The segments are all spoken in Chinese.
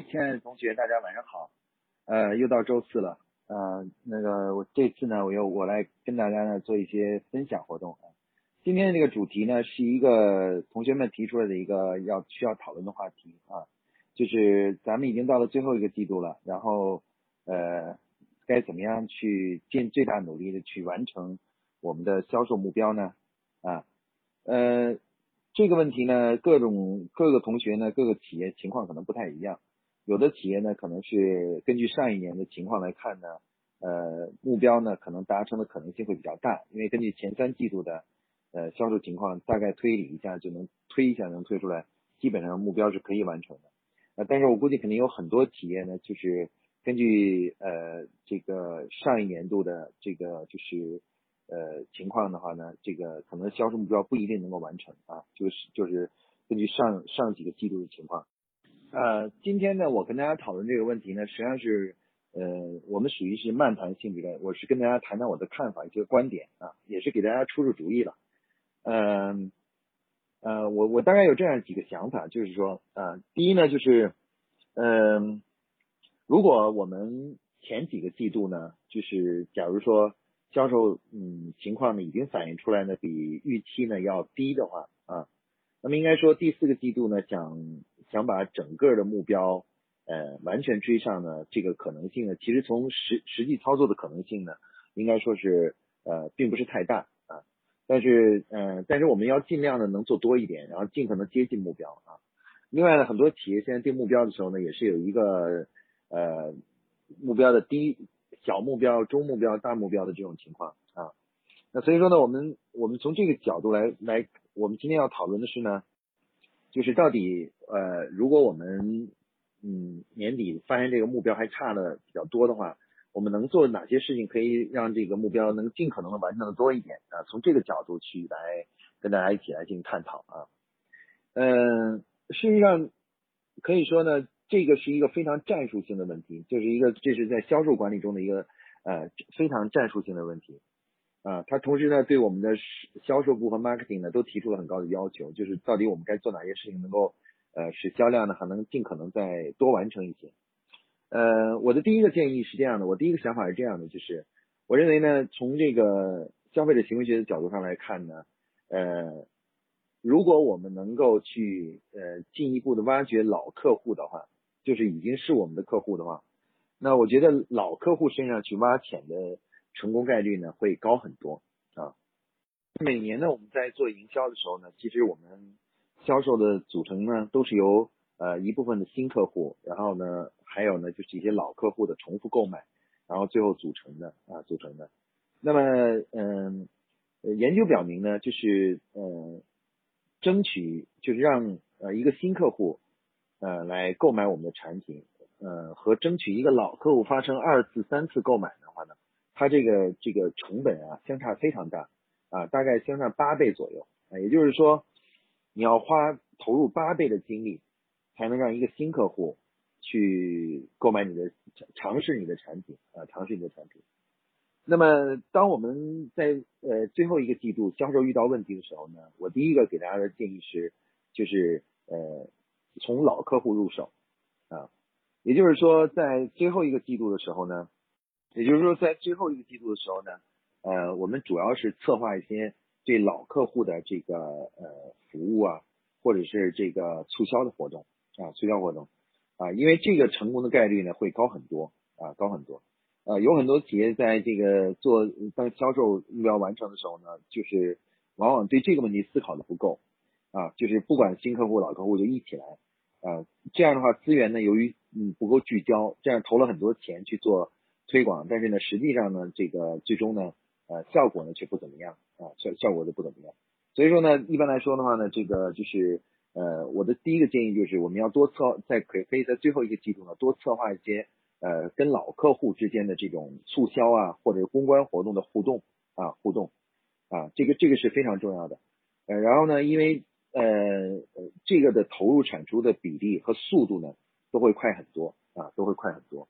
亲爱的同学，大家晚上好。呃，又到周四了。呃，那个我这次呢，我又我来跟大家呢做一些分享活动啊。今天的这个主题呢，是一个同学们提出来的一个要需要讨论的话题啊，就是咱们已经到了最后一个季度了，然后呃，该怎么样去尽最大努力的去完成我们的销售目标呢？啊，呃。这个问题呢，各种各个同学呢，各个企业情况可能不太一样。有的企业呢，可能是根据上一年的情况来看呢，呃，目标呢可能达成的可能性会比较大，因为根据前三季度的呃销售情况，大概推理一下就能推一下能推出来，基本上目标是可以完成的。呃，但是我估计肯定有很多企业呢，就是根据呃这个上一年度的这个就是。呃，情况的话呢，这个可能销售目标不一定能够完成啊，就是就是根据上上几个季度的情况。呃，今天呢，我跟大家讨论这个问题呢，实际上是呃，我们属于是漫谈性质的，我是跟大家谈谈我的看法，一些观点啊，也是给大家出出主意了。嗯，呃，我我大概有这样几个想法，就是说，呃，第一呢，就是嗯，如果我们前几个季度呢，就是假如说。销售嗯情况呢已经反映出来呢，比预期呢要低的话啊，那么应该说第四个季度呢想想把整个的目标呃完全追上呢，这个可能性呢，其实从实实际操作的可能性呢，应该说是呃并不是太大啊，但是嗯但是我们要尽量的能做多一点，然后尽可能接近目标啊。另外呢，很多企业现在定目标的时候呢，也是有一个呃目标的低。小目标、中目标、大目标的这种情况啊，那所以说呢，我们我们从这个角度来来，我们今天要讨论的是呢，就是到底呃，如果我们嗯年底发现这个目标还差的比较多的话，我们能做哪些事情可以让这个目标能尽可能的完成的多一点啊？从这个角度去来跟大家一起来进行探讨啊。嗯，事实上可以说呢。这个是一个非常战术性的问题，就是一个这是在销售管理中的一个呃非常战术性的问题啊。他同时呢对我们的销售部和 marketing 呢都提出了很高的要求，就是到底我们该做哪些事情能够呃使销量呢还能尽可能再多完成一些。呃，我的第一个建议是这样的，我第一个想法是这样的，就是我认为呢从这个消费者行为学的角度上来看呢，呃，如果我们能够去呃进一步的挖掘老客户的话。就是已经是我们的客户的话，那我觉得老客户身上去挖潜的成功概率呢会高很多啊。每年呢我们在做营销的时候呢，其实我们销售的组成呢都是由呃一部分的新客户，然后呢还有呢就是一些老客户的重复购买，然后最后组成的啊组成的。那么嗯，研究表明呢，就是呃争取就是让呃一个新客户。呃，来购买我们的产品，呃，和争取一个老客户发生二次、三次购买的话呢，它这个这个成本啊，相差非常大啊，大概相差八倍左右啊，也就是说，你要花投入八倍的精力，才能让一个新客户去购买你的尝试你的产品啊，尝试你的产品。那么，当我们在呃最后一个季度销售遇到问题的时候呢，我第一个给大家的建议是，就是呃。从老客户入手啊，也就是说，在最后一个季度的时候呢，也就是说，在最后一个季度的时候呢，呃，我们主要是策划一些对老客户的这个呃服务啊，或者是这个促销的活动啊，促销活动啊，因为这个成功的概率呢会高很多啊，高很多啊，有很多企业在这个做当销售目标完成的时候呢，就是往往对这个问题思考的不够。啊，就是不管新客户老客户就一起来，啊，这样的话资源呢，由于嗯不够聚焦，这样投了很多钱去做推广，但是呢，实际上呢，这个最终呢，呃，效果呢却不怎么样，啊，效效果就不怎么样。所以说呢，一般来说的话呢，这个就是呃，我的第一个建议就是我们要多策，在可可以在最后一个季度呢，多策划一些呃跟老客户之间的这种促销啊，或者公关活动的互动啊，互动啊，这个这个是非常重要的。呃，然后呢，因为呃，这个的投入产出的比例和速度呢，都会快很多啊，都会快很多。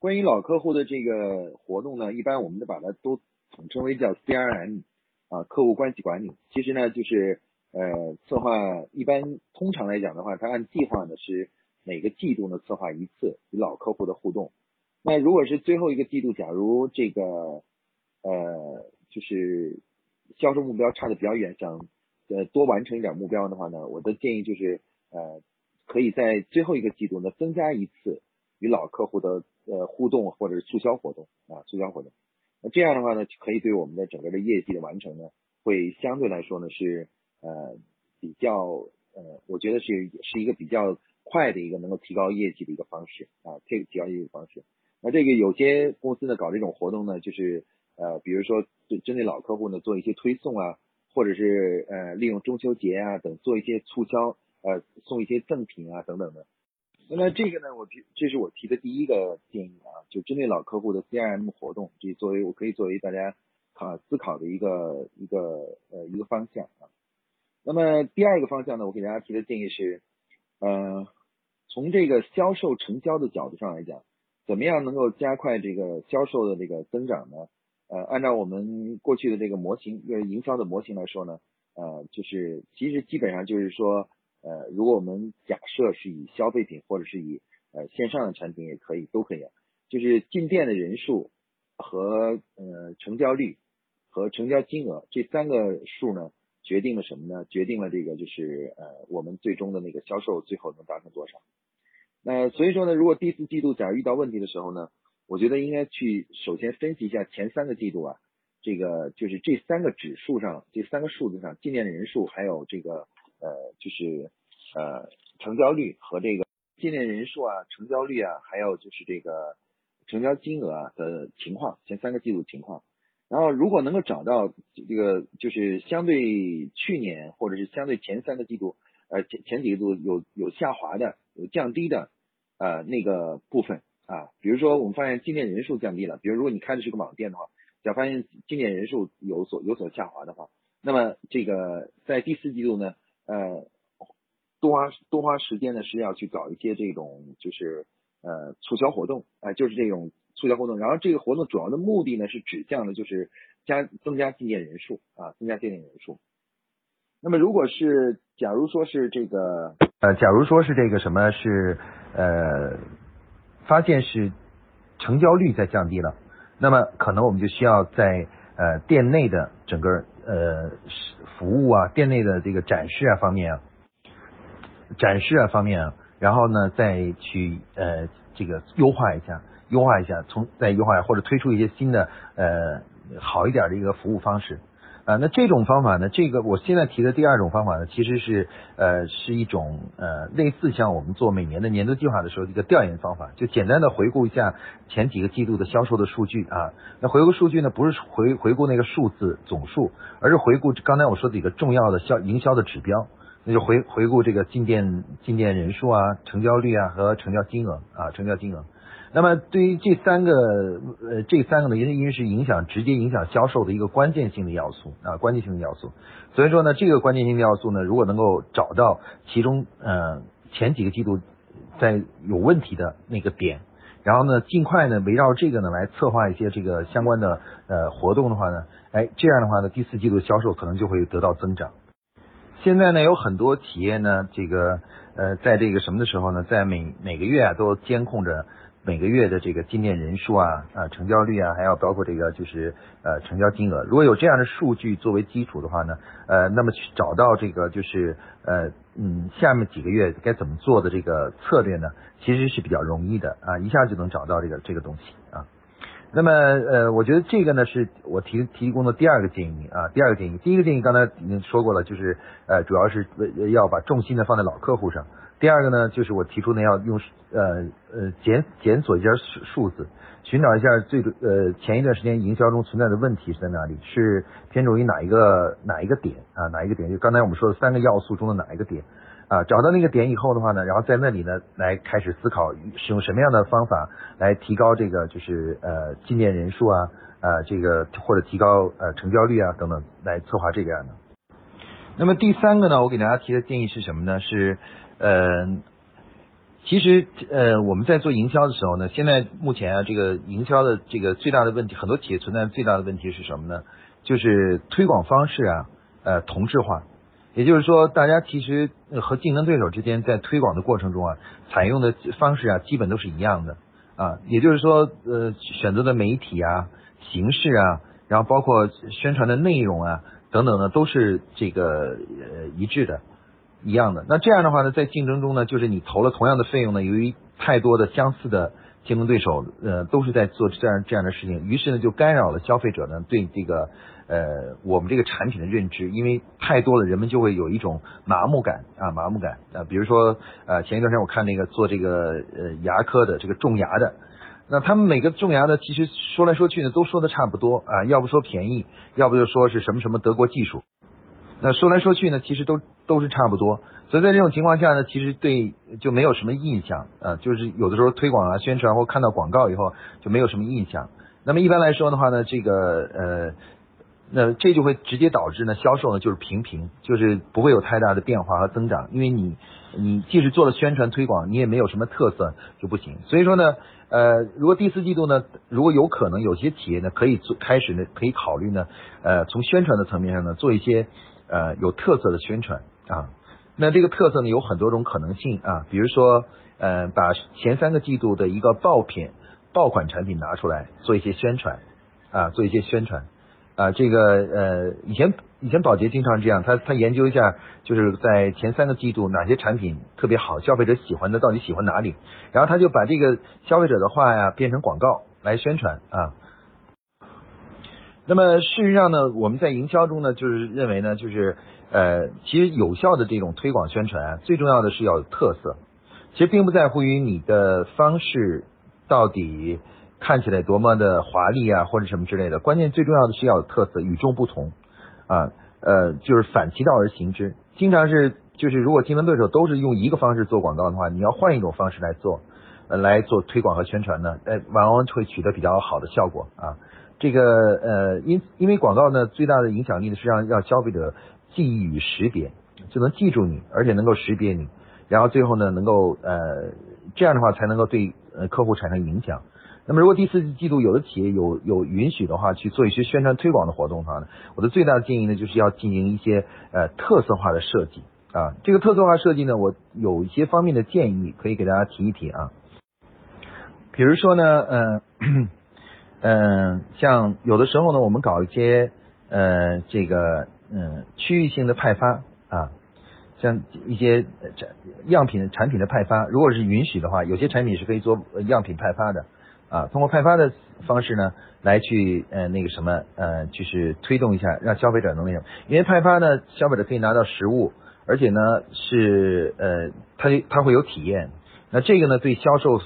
关于老客户的这个活动呢，一般我们都把它都统称为叫 CRM 啊，客户关系管理。其实呢，就是呃，策划一般通常来讲的话，它按计划呢是每个季度呢策划一次与老客户的互动。那如果是最后一个季度，假如这个呃就是销售目标差的比较远，想呃多完成一点目标的话呢，我的建议就是呃可以在最后一个季度呢增加一次与老客户的呃互动或者是促销活动啊促销活动。那这样的话呢，可以对我们的整个的业绩的完成呢，会相对来说呢是呃比较呃我觉得是是一个比较快的一个能够提高业绩的一个方式啊，这个提高业绩的方式。那这个有些公司呢搞这种活动呢，就是呃，比如说针针对老客户呢做一些推送啊，或者是呃利用中秋节啊等做一些促销，呃送一些赠品啊等等的。那么这个呢，我提这是我提的第一个建议啊，就针对老客户的 CRM 活动，这作为我可以作为大家考思考的一个一个呃一个方向啊。那么第二个方向呢，我给大家提的建议是，呃，从这个销售成交的角度上来讲。怎么样能够加快这个销售的这个增长呢？呃，按照我们过去的这个模型，就是营销的模型来说呢，呃，就是其实基本上就是说，呃，如果我们假设是以消费品或者是以呃线上的产品也可以，都可以，就是进店的人数和呃成交率和成交金额这三个数呢，决定了什么呢？决定了这个就是呃我们最终的那个销售最后能达成多少。那所以说呢，如果第四季度假如遇到问题的时候呢，我觉得应该去首先分析一下前三个季度啊，这个就是这三个指数上，这三个数字上进店的人数，还有这个呃就是呃成交率和这个进店人数啊、成交率啊，还有就是这个成交金额啊的情况，前三个季度情况。然后如果能够找到这个就是相对去年或者是相对前三个季度。呃前前几个度有有下滑的，有降低的，呃那个部分啊，比如说我们发现进店人数降低了，比如如果你开的是个网店的话，假发现进店人数有所有所下滑的话，那么这个在第四季度呢，呃多花多花时间呢是要去搞一些这种就是呃促销活动啊，就是这种促销活动，然后这个活动主要的目的呢是指向的就是加增加进店人数啊，增加进店人数。那么，如果是假如说是这个呃，假如说是这个什么是呃，发现是成交率在降低了，那么可能我们就需要在呃店内的整个呃服务啊，店内的这个展示啊方面啊，展示啊方面啊，然后呢再去呃这个优化一下，优化一下，从再优化或者推出一些新的呃好一点的一个服务方式。啊，那这种方法呢？这个我现在提的第二种方法呢，其实是呃是一种呃类似像我们做每年的年度计划的时候一个调研方法，就简单的回顾一下前几个季度的销售的数据啊。那回顾数据呢，不是回回顾那个数字总数，而是回顾刚才我说的几个重要的销营销的指标，那就回回顾这个进店进店人数啊、成交率啊和成交金额啊、成交金额。那么对于这三个呃这三个呢，因为因为是影响直接影响销售的一个关键性的要素啊，关键性的要素。所以说呢，这个关键性的要素呢，如果能够找到其中呃前几个季度在有问题的那个点，然后呢，尽快呢围绕这个呢来策划一些这个相关的呃活动的话呢，哎，这样的话呢，第四季度销售可能就会得到增长。现在呢，有很多企业呢，这个呃在这个什么的时候呢，在每每个月啊都监控着。每个月的这个进店人数啊啊成交率啊，还要包括这个就是呃成交金额。如果有这样的数据作为基础的话呢，呃，那么去找到这个就是呃嗯下面几个月该怎么做的这个策略呢，其实是比较容易的啊，一下就能找到这个这个东西啊。那么呃，我觉得这个呢是我提提供的第二个建议啊，第二个建议，第一个建议刚才已经说过了，就是呃主要是要把重心呢放在老客户上。第二个呢，就是我提出呢，要用呃呃检检索一下数数字，寻找一下最呃前一段时间营销中存在的问题是在哪里，是偏重于哪一个哪一个点啊哪一个点？就刚才我们说的三个要素中的哪一个点啊？找到那个点以后的话呢，然后在那里呢来开始思考使用什么样的方法来提高这个就是呃进店人数啊啊这个或者提高呃成交率啊等等来策划这个样的。那么第三个呢，我给大家提的建议是什么呢？是呃，其实呃，我们在做营销的时候呢，现在目前啊，这个营销的这个最大的问题，很多企业存在最大的问题是什么呢？就是推广方式啊，呃，同质化。也就是说，大家其实和竞争对手之间在推广的过程中啊，采用的方式啊，基本都是一样的啊。也就是说，呃，选择的媒体啊、形式啊，然后包括宣传的内容啊等等呢，都是这个呃一致的、一样的。那这样的话呢，在竞争中呢，就是你投了同样的费用呢，由于太多的相似的竞争对手，呃，都是在做这样这样的事情，于是呢，就干扰了消费者呢对这个。呃，我们这个产品的认知，因为太多了，人们就会有一种麻木感啊，麻木感啊。比如说，呃，前一段时间我看那个做这个呃牙科的这个种牙的，那他们每个种牙的其实说来说去呢，都说的差不多啊，要不说便宜，要不就说是什么什么德国技术。那说来说去呢，其实都都是差不多。所以在这种情况下呢，其实对就没有什么印象啊，就是有的时候推广啊、宣传或看到广告以后就没有什么印象。那么一般来说的话呢，这个呃。那这就会直接导致呢，销售呢就是平平，就是不会有太大的变化和增长，因为你你即使做了宣传推广，你也没有什么特色就不行。所以说呢，呃，如果第四季度呢，如果有可能，有些企业呢可以做开始呢可以考虑呢，呃，从宣传的层面上呢做一些呃有特色的宣传啊。那这个特色呢有很多种可能性啊，比如说呃把前三个季度的一个爆品爆款产品拿出来做一些宣传啊，做一些宣传。啊，这个呃，以前以前宝洁经常这样，他他研究一下，就是在前三个季度哪些产品特别好，消费者喜欢的到底喜欢哪里，然后他就把这个消费者的话呀变成广告来宣传啊。那么事实上呢，我们在营销中呢，就是认为呢，就是呃，其实有效的这种推广宣传啊，最重要的是要有特色，其实并不在乎于你的方式到底。看起来多么的华丽啊，或者什么之类的，关键最重要的是要有特色，与众不同啊，呃，就是反其道而行之。经常是就是如果竞争对手都是用一个方式做广告的话，你要换一种方式来做，呃，来做推广和宣传呢，呃，往往会取得比较好的效果啊。这个呃，因因为广告呢，最大的影响力呢是让让消费者记忆与识别，就能记住你，而且能够识别你，然后最后呢，能够呃这样的话才能够对呃客户产生影响。那么，如果第四季度有的企业有有允许的话，去做一些宣传推广的活动的话呢，我的最大的建议呢，就是要进行一些呃特色化的设计啊。这个特色化设计呢，我有一些方面的建议可以给大家提一提啊。比如说呢，嗯嗯，像有的时候呢，我们搞一些呃这个嗯区域性的派发啊，像一些产样品产品的派发，如果是允许的话，有些产品是可以做样品派发的。啊，通过派发的方式呢，来去呃那个什么呃，就是推动一下，让消费者能那什么。因为派发呢，消费者可以拿到实物，而且呢是呃，他他会有体验。那这个呢，对销售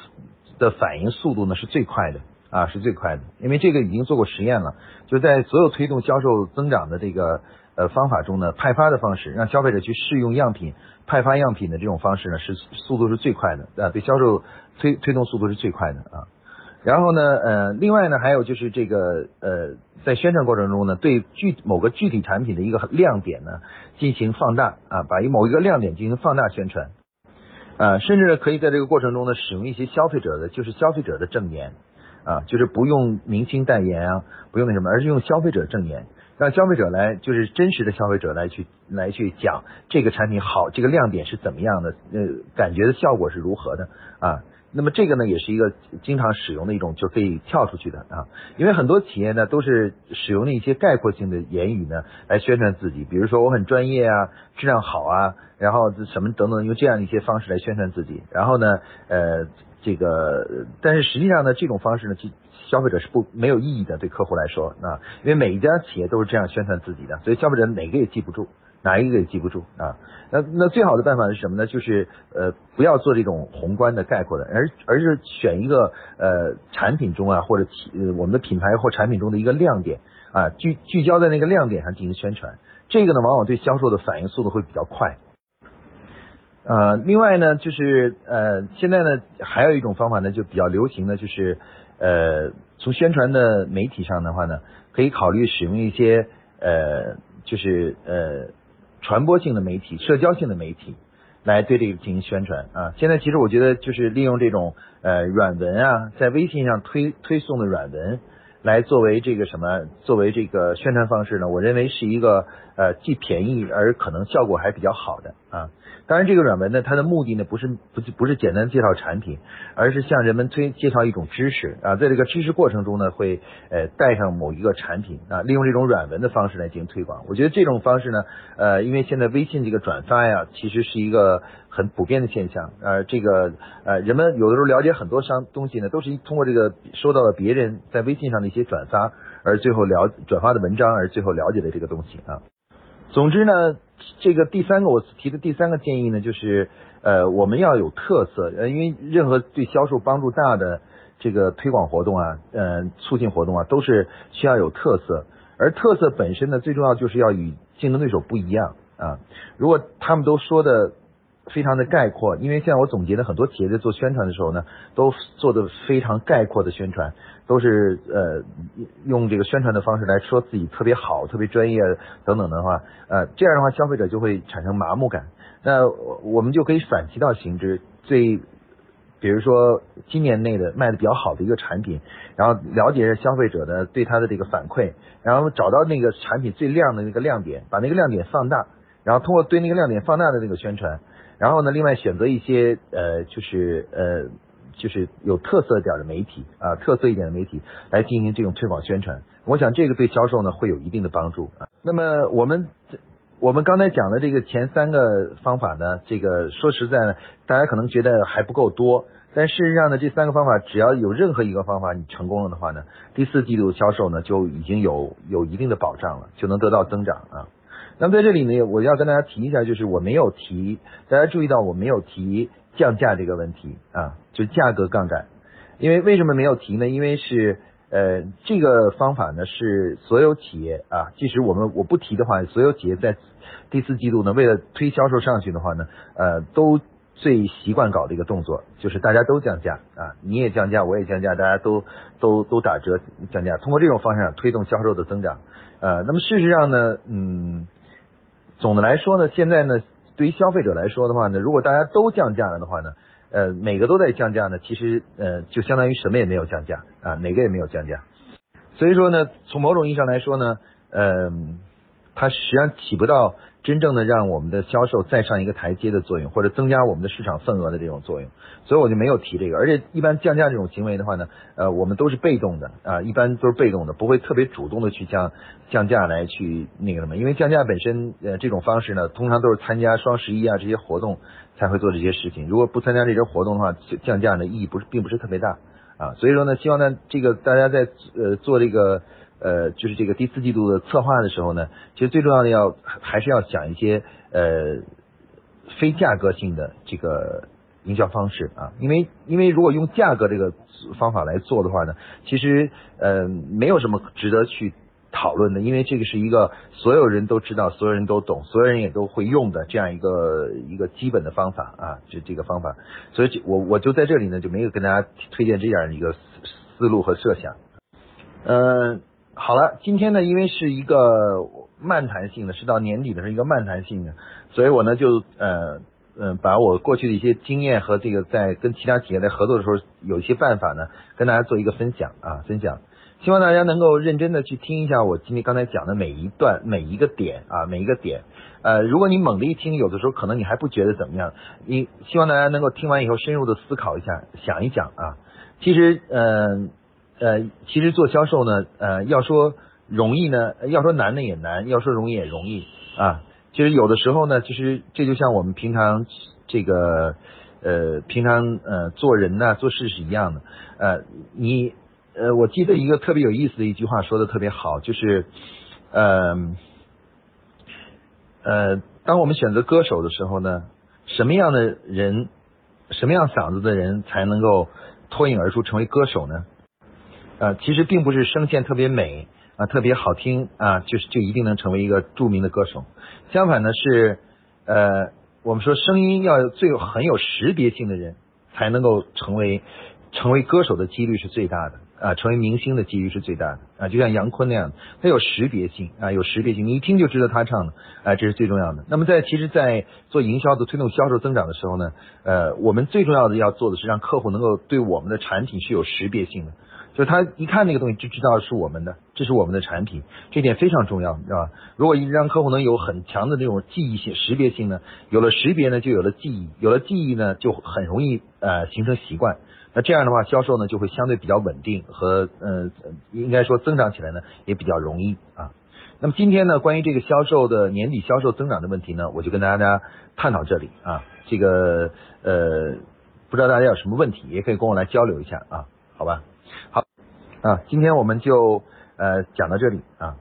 的反应速度呢是最快的啊，是最快的。因为这个已经做过实验了，就在所有推动销售增长的这个呃方法中呢，派发的方式让消费者去试用样品、派发样品的这种方式呢，是速度是最快的啊，对销售推推动速度是最快的啊。然后呢，呃，另外呢，还有就是这个，呃，在宣传过程中呢，对具某个具体产品的一个亮点呢，进行放大啊，把一某一个亮点进行放大宣传，啊，甚至可以在这个过程中呢，使用一些消费者的，就是消费者的证言，啊，就是不用明星代言啊，不用那什么，而是用消费者证言，让消费者来，就是真实的消费者来去来去讲这个产品好，这个亮点是怎么样的，呃，感觉的效果是如何的啊。那么这个呢，也是一个经常使用的一种，就可以跳出去的啊。因为很多企业呢，都是使用了一些概括性的言语呢，来宣传自己。比如说我很专业啊，质量好啊，然后什么等等，用这样一些方式来宣传自己。然后呢，呃，这个，但是实际上呢，这种方式呢，其消费者是不没有意义的，对客户来说啊，因为每一家企业都是这样宣传自己的，所以消费者哪个也记不住。哪一个也记不住啊？那那最好的办法是什么呢？就是呃不要做这种宏观的概括的，而而是选一个呃产品中啊或者企我们的品牌或产品中的一个亮点啊聚聚焦在那个亮点上进行宣传，这个呢往往对销售的反应速度会比较快。呃，另外呢就是呃现在呢还有一种方法呢就比较流行的就是呃从宣传的媒体上的话呢可以考虑使用一些呃就是呃。传播性的媒体、社交性的媒体来对这个进行宣传啊。现在其实我觉得就是利用这种呃软文啊，在微信上推推送的软文，来作为这个什么，作为这个宣传方式呢？我认为是一个呃既便宜而可能效果还比较好的啊。当然，这个软文呢，它的目的呢不是不是不是简单介绍产品，而是向人们推介绍一种知识啊。在这个知识过程中呢，会呃带上某一个产品啊，利用这种软文的方式来进行推广。我觉得这种方式呢，呃，因为现在微信这个转发呀，其实是一个很普遍的现象。呃，这个呃人们有的时候了解很多商东西呢，都是通过这个收到了别人在微信上的一些转发，而最后了转发的文章，而最后了解的这个东西啊。总之呢。这个第三个我提的第三个建议呢，就是呃我们要有特色，呃因为任何对销售帮助大的这个推广活动啊，呃促进活动啊，都是需要有特色，而特色本身呢，最重要就是要与竞争对手不一样啊。如果他们都说的非常的概括，因为现在我总结的很多企业在做宣传的时候呢，都做的非常概括的宣传。都是呃用这个宣传的方式来说自己特别好、特别专业等等的话，呃这样的话消费者就会产生麻木感。那我们就可以反其道行之，最比如说今年内的卖的比较好的一个产品，然后了解消费者的对他的这个反馈，然后找到那个产品最亮的那个亮点，把那个亮点放大，然后通过对那个亮点放大的那个宣传，然后呢另外选择一些呃就是呃。就是有特色点的媒体啊，特色一点的媒体来进行这种推广宣传，我想这个对销售呢会有一定的帮助啊。那么我们我们刚才讲的这个前三个方法呢，这个说实在呢，大家可能觉得还不够多，但事实上呢，这三个方法只要有任何一个方法你成功了的话呢，第四季度销售呢就已经有有一定的保障了，就能得到增长啊。那么在这里呢，我要跟大家提一下，就是我没有提，大家注意到我没有提。降价这个问题啊，就价格杠杆，因为为什么没有提呢？因为是呃这个方法呢是所有企业啊，即使我们我不提的话，所有企业在第四季度呢，为了推销售上去的话呢，呃都最习惯搞的一个动作，就是大家都降价啊，你也降价，我也降价，大家都都都打折降价，通过这种方式推动销售的增长。呃，那么事实上呢，嗯，总的来说呢，现在呢。对于消费者来说的话呢，如果大家都降价了的话呢，呃，每个都在降价呢，其实呃，就相当于什么也没有降价啊，哪个也没有降价。所以说呢，从某种意义上来说呢，呃，它实际上起不到。真正的让我们的销售再上一个台阶的作用，或者增加我们的市场份额的这种作用，所以我就没有提这个。而且一般降价这种行为的话呢，呃，我们都是被动的啊，一般都是被动的，不会特别主动的去降降价来去那个什么。因为降价本身呃这种方式呢，通常都是参加双十一啊这些活动才会做这些事情。如果不参加这些活动的话，降价呢意义不是并不是特别大啊。所以说呢，希望呢这个大家在呃做这个。呃，就是这个第四季度的策划的时候呢，其实最重要的要还是要想一些呃非价格性的这个营销方式啊，因为因为如果用价格这个方法来做的话呢，其实呃没有什么值得去讨论的，因为这个是一个所有人都知道、所有人都懂、所有人也都会用的这样一个一个基本的方法啊，就这个方法，所以我我就在这里呢就没有跟大家推荐这样一个思路和设想，嗯。好了，今天呢，因为是一个漫谈性的，是到年底的是一个漫谈性的，所以我呢就呃嗯把我过去的一些经验和这个在跟其他企业在合作的时候有一些办法呢，跟大家做一个分享啊分享，希望大家能够认真的去听一下我今天刚才讲的每一段每一个点啊每一个点，呃如果你猛地一听，有的时候可能你还不觉得怎么样，你希望大家能够听完以后深入的思考一下，想一想啊，其实嗯。呃其实做销售呢，呃，要说容易呢，要说难呢也难，要说容易也容易啊。其实有的时候呢，其实这就像我们平常这个呃，平常呃做人呢做事是一样的。呃，你呃，我记得一个特别有意思的一句话说的特别好，就是呃呃，当我们选择歌手的时候呢，什么样的人，什么样嗓子的人才能够脱颖而出成为歌手呢？呃，其实并不是声线特别美啊，特别好听啊，就是就一定能成为一个著名的歌手。相反呢，是呃，我们说声音要最有很有识别性的人，才能够成为成为歌手的几率是最大的啊，成为明星的几率是最大的啊。就像杨坤那样，他有识别性啊，有识别性，你一听就知道他唱的啊，这是最重要的。那么在其实，在做营销的推动销售增长的时候呢，呃，我们最重要的要做的是让客户能够对我们的产品是有识别性的。就是他一看那个东西就知道是我们的，这是我们的产品，这点非常重要，知道吧？如果一让客户能有很强的这种记忆性、识别性呢，有了识别呢，就有了记忆，有了记忆呢，就很容易呃形成习惯。那这样的话，销售呢就会相对比较稳定和呃应该说增长起来呢也比较容易啊。那么今天呢，关于这个销售的年底销售增长的问题呢，我就跟大家探讨这里啊。这个呃，不知道大家有什么问题，也可以跟我来交流一下啊，好吧？好啊，今天我们就呃讲到这里啊。